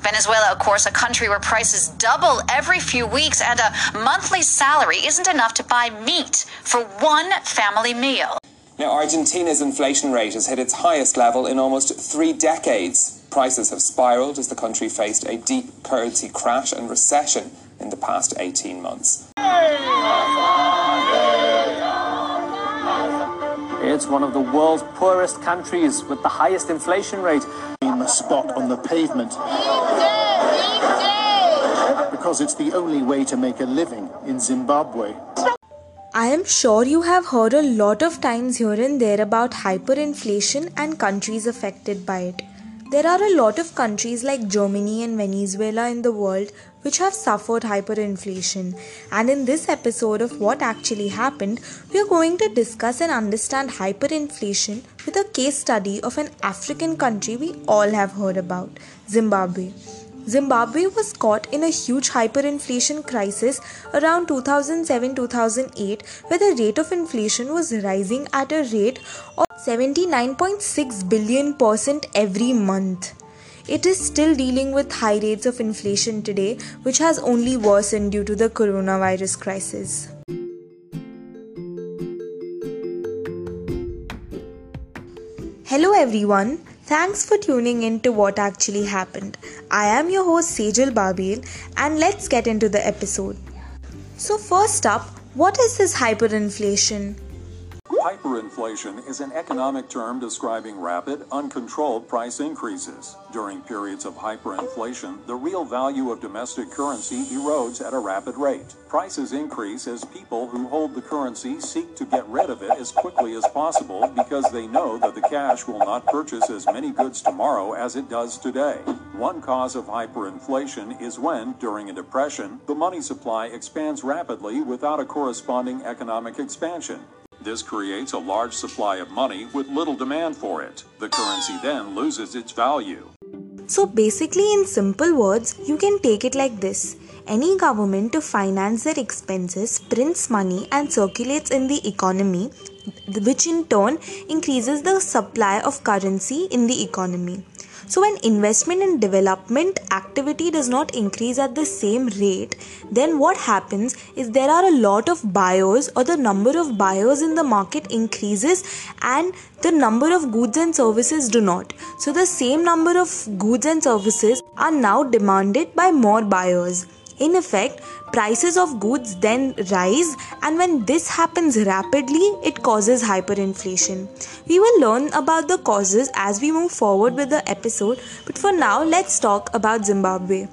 Venezuela, of course, a country where prices double every few weeks and a monthly salary isn't enough to buy meat for one family meal. Now, Argentina's inflation rate has hit its highest level in almost three decades. Prices have spiraled as the country faced a deep currency crash and recession in the past 18 months. It's one of the world's poorest countries with the highest inflation rate. In a spot on the pavement. Because it's the only way to make a living in Zimbabwe. I am sure you have heard a lot of times here and there about hyperinflation and countries affected by it. There are a lot of countries like Germany and Venezuela in the world which have suffered hyperinflation. And in this episode of What Actually Happened, we are going to discuss and understand hyperinflation with a case study of an African country we all have heard about Zimbabwe. Zimbabwe was caught in a huge hyperinflation crisis around 2007 2008, where the rate of inflation was rising at a rate of 79.6 billion percent every month. It is still dealing with high rates of inflation today, which has only worsened due to the coronavirus crisis. Hello everyone, thanks for tuning in to what actually happened. I am your host Sejal Babil and let's get into the episode. So, first up, what is this hyperinflation? Hyperinflation is an economic term describing rapid, uncontrolled price increases. During periods of hyperinflation, the real value of domestic currency erodes at a rapid rate. Prices increase as people who hold the currency seek to get rid of it as quickly as possible because they know that the cash will not purchase as many goods tomorrow as it does today. One cause of hyperinflation is when, during a depression, the money supply expands rapidly without a corresponding economic expansion. This creates a large supply of money with little demand for it. The currency then loses its value. So, basically, in simple words, you can take it like this any government to finance their expenses prints money and circulates in the economy, which in turn increases the supply of currency in the economy. So, when investment and development activity does not increase at the same rate, then what happens is there are a lot of buyers, or the number of buyers in the market increases, and the number of goods and services do not. So, the same number of goods and services are now demanded by more buyers. In effect, prices of goods then rise, and when this happens rapidly, it causes hyperinflation. We will learn about the causes as we move forward with the episode, but for now, let's talk about Zimbabwe.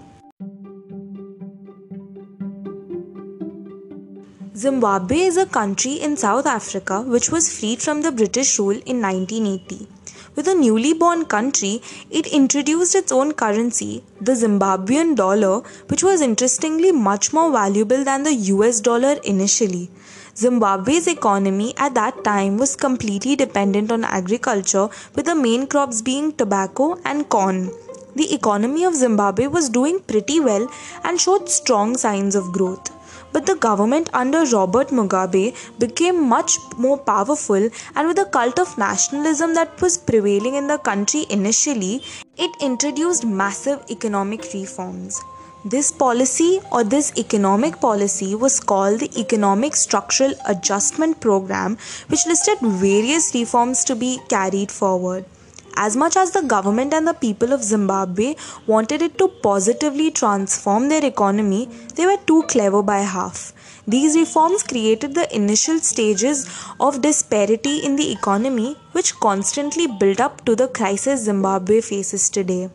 Zimbabwe is a country in South Africa which was freed from the British rule in 1980. With a newly born country, it introduced its own currency, the Zimbabwean dollar, which was interestingly much more valuable than the US dollar initially. Zimbabwe's economy at that time was completely dependent on agriculture, with the main crops being tobacco and corn. The economy of Zimbabwe was doing pretty well and showed strong signs of growth. But the government under Robert Mugabe became much more powerful, and with the cult of nationalism that was prevailing in the country initially, it introduced massive economic reforms. This policy or this economic policy was called the Economic Structural Adjustment Program, which listed various reforms to be carried forward. As much as the government and the people of Zimbabwe wanted it to positively transform their economy, they were too clever by half. These reforms created the initial stages of disparity in the economy, which constantly built up to the crisis Zimbabwe faces today.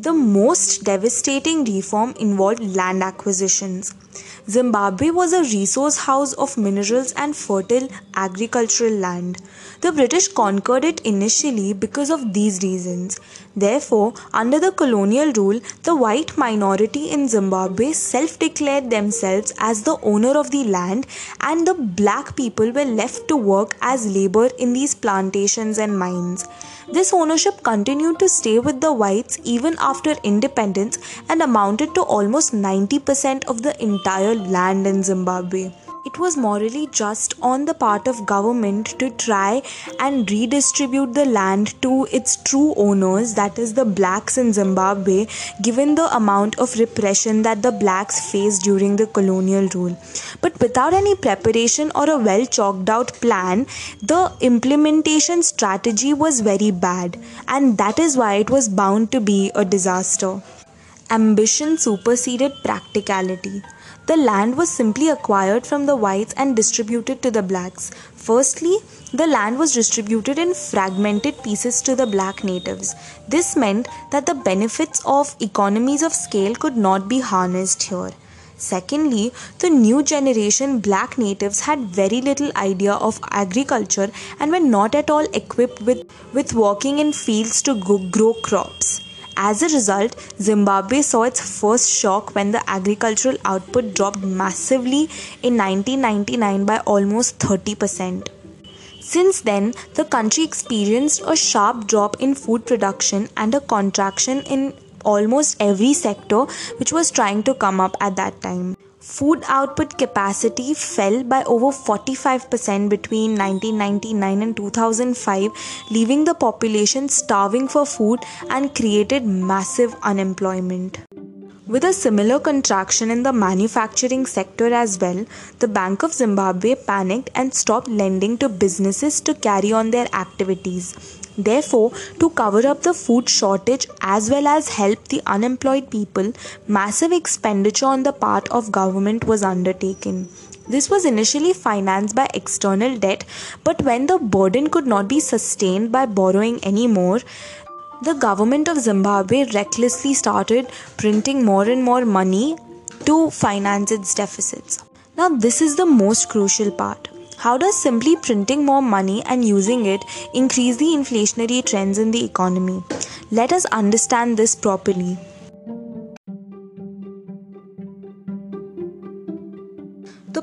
The most devastating reform involved land acquisitions. Zimbabwe was a resource house of minerals and fertile agricultural land. The British conquered it initially because of these reasons. Therefore, under the colonial rule, the white minority in Zimbabwe self declared themselves as the owner of the land, and the black people were left to work as labor in these plantations and mines. This ownership continued to stay with the whites even after independence and amounted to almost 90% of the entire land in Zimbabwe. It was morally just on the part of government to try and redistribute the land to its true owners that is the blacks in Zimbabwe given the amount of repression that the blacks faced during the colonial rule. But without any preparation or a well chalked out plan the implementation strategy was very bad and that is why it was bound to be a disaster. Ambition superseded practicality the land was simply acquired from the whites and distributed to the blacks. Firstly, the land was distributed in fragmented pieces to the black natives. This meant that the benefits of economies of scale could not be harnessed here. Secondly, the new generation black natives had very little idea of agriculture and were not at all equipped with, with working in fields to grow crops. As a result, Zimbabwe saw its first shock when the agricultural output dropped massively in 1999 by almost 30%. Since then, the country experienced a sharp drop in food production and a contraction in almost every sector which was trying to come up at that time. Food output capacity fell by over 45% between 1999 and 2005, leaving the population starving for food and created massive unemployment. With a similar contraction in the manufacturing sector as well, the Bank of Zimbabwe panicked and stopped lending to businesses to carry on their activities. Therefore, to cover up the food shortage as well as help the unemployed people, massive expenditure on the part of government was undertaken. This was initially financed by external debt, but when the burden could not be sustained by borrowing anymore, the government of Zimbabwe recklessly started printing more and more money to finance its deficits. Now, this is the most crucial part. How does simply printing more money and using it increase the inflationary trends in the economy? Let us understand this properly.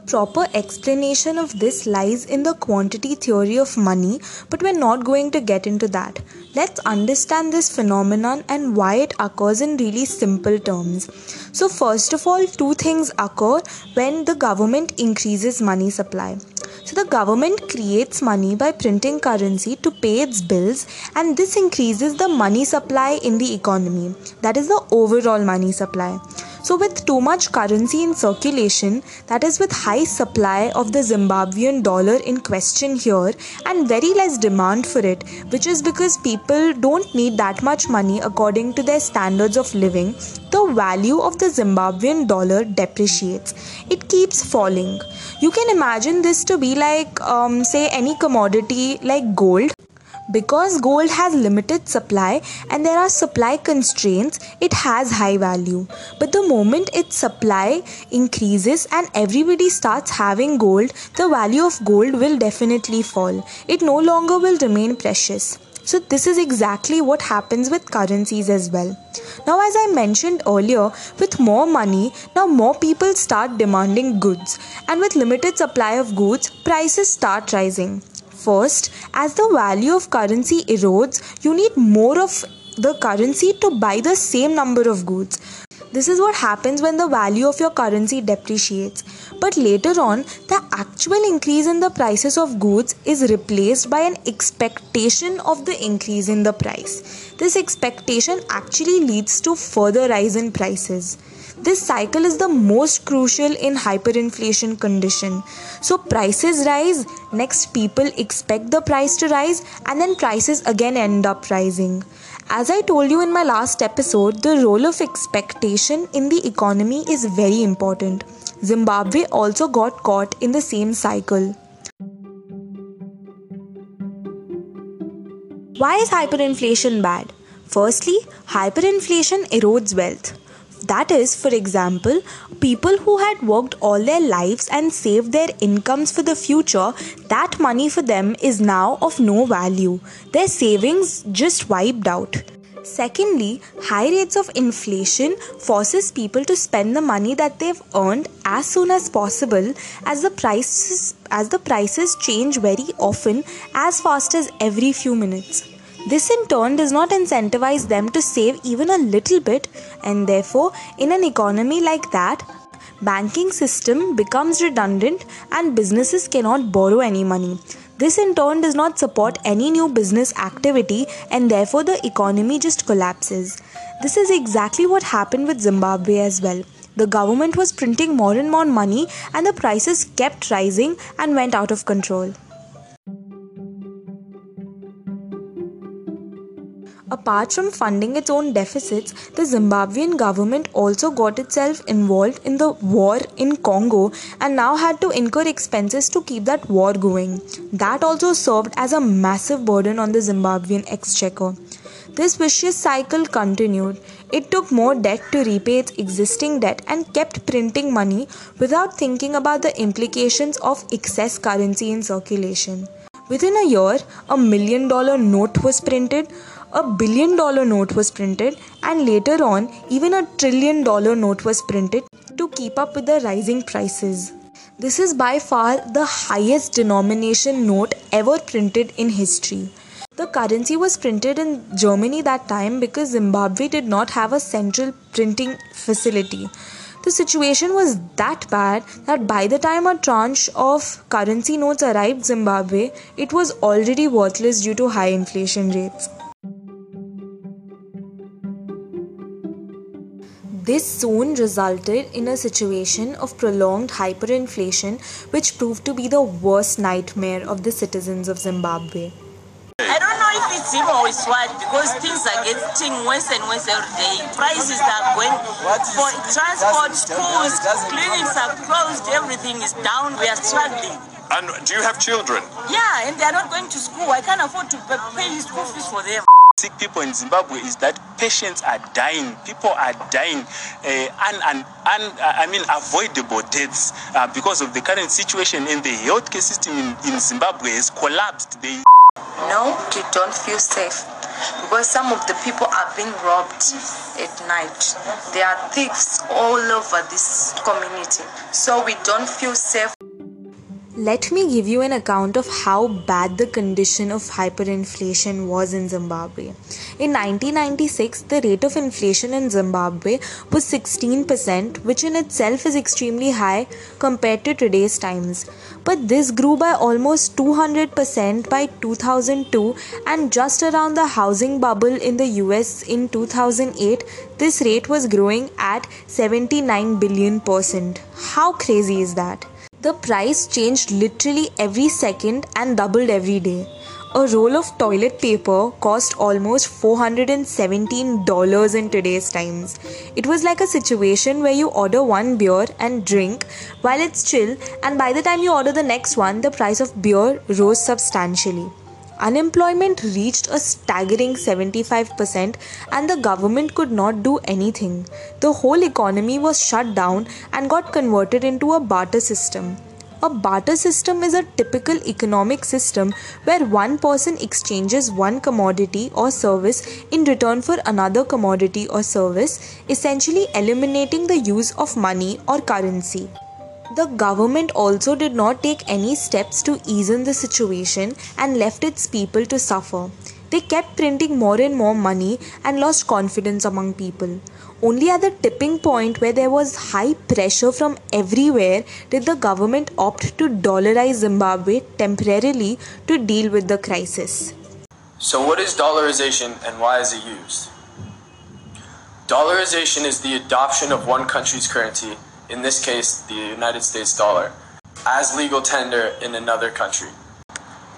Proper explanation of this lies in the quantity theory of money, but we're not going to get into that. Let's understand this phenomenon and why it occurs in really simple terms. So, first of all, two things occur when the government increases money supply. So the government creates money by printing currency to pay its bills, and this increases the money supply in the economy. That is the overall money supply. So, with too much currency in circulation, that is, with high supply of the Zimbabwean dollar in question here, and very less demand for it, which is because people don't need that much money according to their standards of living, the value of the Zimbabwean dollar depreciates. It keeps falling. You can imagine this to be like, um, say, any commodity like gold because gold has limited supply and there are supply constraints, it has high value. But the moment its supply increases and everybody starts having gold, the value of gold will definitely fall. It no longer will remain precious. So, this is exactly what happens with currencies as well. Now, as I mentioned earlier, with more money, now more people start demanding goods, and with limited supply of goods, prices start rising. First, as the value of currency erodes, you need more of the currency to buy the same number of goods. This is what happens when the value of your currency depreciates. But later on, the actual increase in the prices of goods is replaced by an expectation of the increase in the price. This expectation actually leads to further rise in prices. This cycle is the most crucial in hyperinflation condition. So prices rise, next people expect the price to rise and then prices again end up rising. As I told you in my last episode, the role of expectation in the economy is very important. Zimbabwe also got caught in the same cycle. Why is hyperinflation bad? Firstly, hyperinflation erodes wealth. That is, for example, people who had worked all their lives and saved their incomes for the future, that money for them is now of no value. Their savings just wiped out. Secondly, high rates of inflation forces people to spend the money that they've earned as soon as possible as the prices as the prices change very often as fast as every few minutes. This in turn does not incentivize them to save even a little bit, and therefore, in an economy like that, banking system becomes redundant and businesses cannot borrow any money. This in turn does not support any new business activity and therefore the economy just collapses. This is exactly what happened with Zimbabwe as well. The government was printing more and more money and the prices kept rising and went out of control. Apart from funding its own deficits, the Zimbabwean government also got itself involved in the war in Congo and now had to incur expenses to keep that war going. That also served as a massive burden on the Zimbabwean exchequer. This vicious cycle continued. It took more debt to repay its existing debt and kept printing money without thinking about the implications of excess currency in circulation. Within a year, a million dollar note was printed, a billion dollar note was printed, and later on, even a trillion dollar note was printed to keep up with the rising prices. This is by far the highest denomination note ever printed in history. The currency was printed in Germany that time because Zimbabwe did not have a central printing facility. The situation was that bad that by the time a tranche of currency notes arrived Zimbabwe, it was already worthless due to high inflation rates. This soon resulted in a situation of prolonged hyperinflation, which proved to be the worst nightmare of the citizens of Zimbabwe. I don't know if it's him or it's what because things are getting worse and worse every day. Prices are going for transport, schools, clinics are closed, everything is down. We are struggling. And do you have children? Yeah, and they are not going to school. I can't afford to pay school fees for them sick people in Zimbabwe is that patients are dying. People are dying, uh, and, and, and uh, I mean, avoidable deaths uh, because of the current situation in the healthcare system in, in Zimbabwe has collapsed. They no, we don't feel safe because some of the people are being robbed at night. There are thieves all over this community, so we don't feel safe. Let me give you an account of how bad the condition of hyperinflation was in Zimbabwe. In 1996, the rate of inflation in Zimbabwe was 16%, which in itself is extremely high compared to today's times. But this grew by almost 200% by 2002, and just around the housing bubble in the US in 2008, this rate was growing at 79 billion percent. How crazy is that? The price changed literally every second and doubled every day. A roll of toilet paper cost almost $417 in today's times. It was like a situation where you order one beer and drink while it's chill, and by the time you order the next one, the price of beer rose substantially. Unemployment reached a staggering 75%, and the government could not do anything. The whole economy was shut down and got converted into a barter system. A barter system is a typical economic system where one person exchanges one commodity or service in return for another commodity or service, essentially eliminating the use of money or currency. The government also did not take any steps to ease in the situation and left its people to suffer. They kept printing more and more money and lost confidence among people. Only at the tipping point where there was high pressure from everywhere did the government opt to dollarize Zimbabwe temporarily to deal with the crisis. So, what is dollarization and why is it used? Dollarization is the adoption of one country's currency in this case the United States dollar, as legal tender in another country.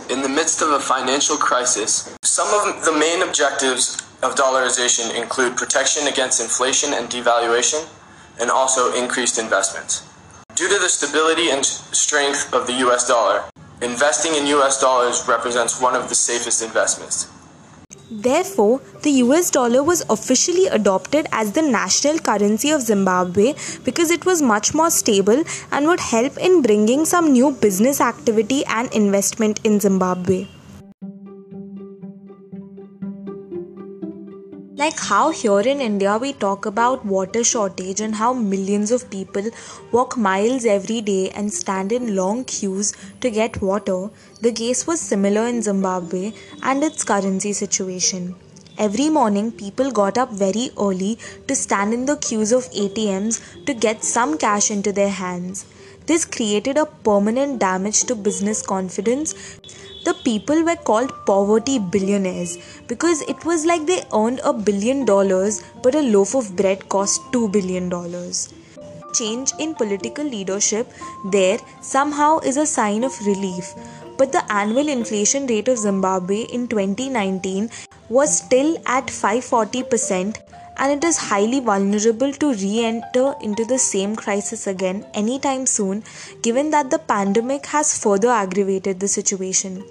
In the midst of a financial crisis, some of the main objectives of dollarization include protection against inflation and devaluation, and also increased investments. Due to the stability and strength of the US dollar, investing in US dollars represents one of the safest investments. Therefore, the US dollar was officially adopted as the national currency of Zimbabwe because it was much more stable and would help in bringing some new business activity and investment in Zimbabwe. Like how here in India we talk about water shortage and how millions of people walk miles every day and stand in long queues to get water, the case was similar in Zimbabwe and its currency situation. Every morning, people got up very early to stand in the queues of ATMs to get some cash into their hands. This created a permanent damage to business confidence. The people were called poverty billionaires because it was like they earned a billion dollars, but a loaf of bread cost two billion dollars. Change in political leadership there somehow is a sign of relief, but the annual inflation rate of Zimbabwe in 2019 was still at 540% and it is highly vulnerable to re enter into the same crisis again anytime soon, given that the pandemic has further aggravated the situation.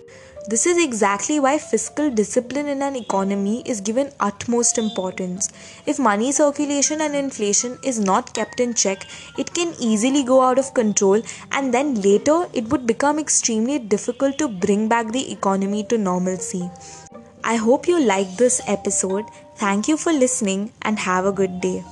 This is exactly why fiscal discipline in an economy is given utmost importance. If money circulation and inflation is not kept in check, it can easily go out of control, and then later it would become extremely difficult to bring back the economy to normalcy. I hope you liked this episode. Thank you for listening and have a good day.